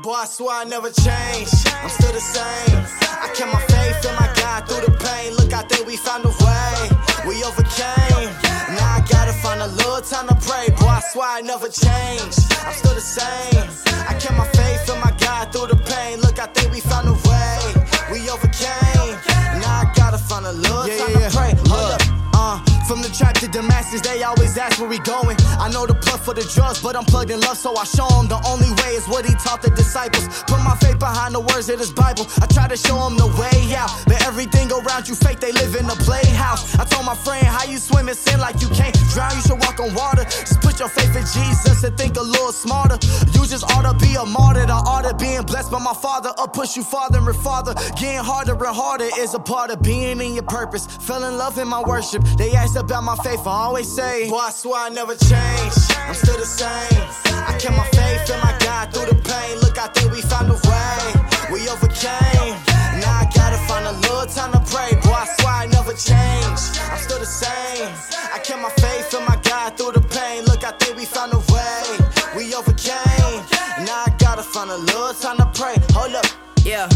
Boy, I swear I never changed. I'm still the same. I kept my faith in my God through the pain. Look, I think we found a way. We overcame. Now I gotta find a little time to pray. Boy, I swear I never changed. I'm still the same. I kept my faith in my God through the pain. Look, I think we found a way. From the trap to Damascus, they always ask where we going. I know the plug for the drugs, but I'm plugged in love, so I show them the only way is what he taught the disciples. Put my faith behind the words of this Bible. I try to show them the way out, but everything around you fake, they live in a playhouse. I told my friend, how you swim in sin like you can't drown, you should walk on water. Just put your faith in Jesus and think a little smarter. You just ought to be a martyr, I ought to being blessed by my father. Up push you farther and farther. Getting harder and harder is a part of being in your purpose. Fell in love in my worship. They asked about my faith, I always say, Boy, I swear I never change. I'm still the same. I kept my faith in my God through the pain. Look, I think we found a way. We overcame. Now I gotta find a little time to pray. Boy, I swear I never change. I'm still the same. I kept my faith in my God through the pain. Look, I think we found a way. We overcame. Now I gotta find a little time to pray. Hold up. Yeah,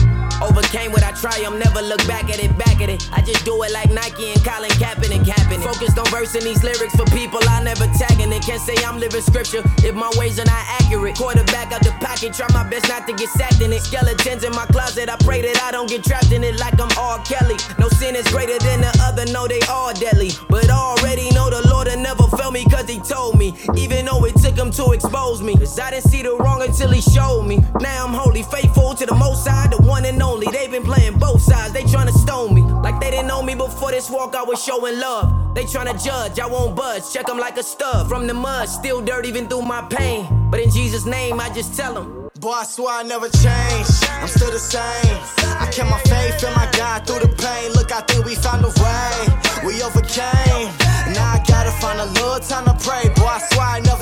overcame what I triumph, never look back at it, back at it. I just do it like Nike and Colin Kaepernick, capping it. Focused on versing these lyrics for people I never tagging it. Can't say I'm living scripture if my ways are not accurate. Quarterback out the pocket, try my best not to get sacked in it. Skeletons in my closet, I pray that I don't get trapped in it like I'm R. Kelly. No sin is greater than the other, no, they all deadly. But already know the Lord will never fail me cause he told me. Even though it took him to expose me. Cause I didn't see the wrong until he showed me. Now I'm wholly faithful the most side, the one and only. They've been playing both sides, they tryna stone me. Like they didn't know me before this walk, I was showing love. They tryna judge, I won't budge, check them like a stud. From the mud, still dirt even through my pain. But in Jesus' name, I just tell them. Boy, I swear I never changed. I'm still the same. I kept my faith in my God through the pain. Look, I think we found a way. We overcame. Now I gotta find a little time to pray. Boy, I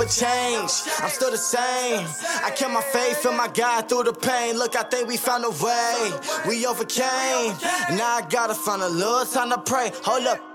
never changed. I'm still the same. I kept my faith in my God through the pain. Look, I think we found a way. We overcame. Now I gotta find a little time to pray. Hold up.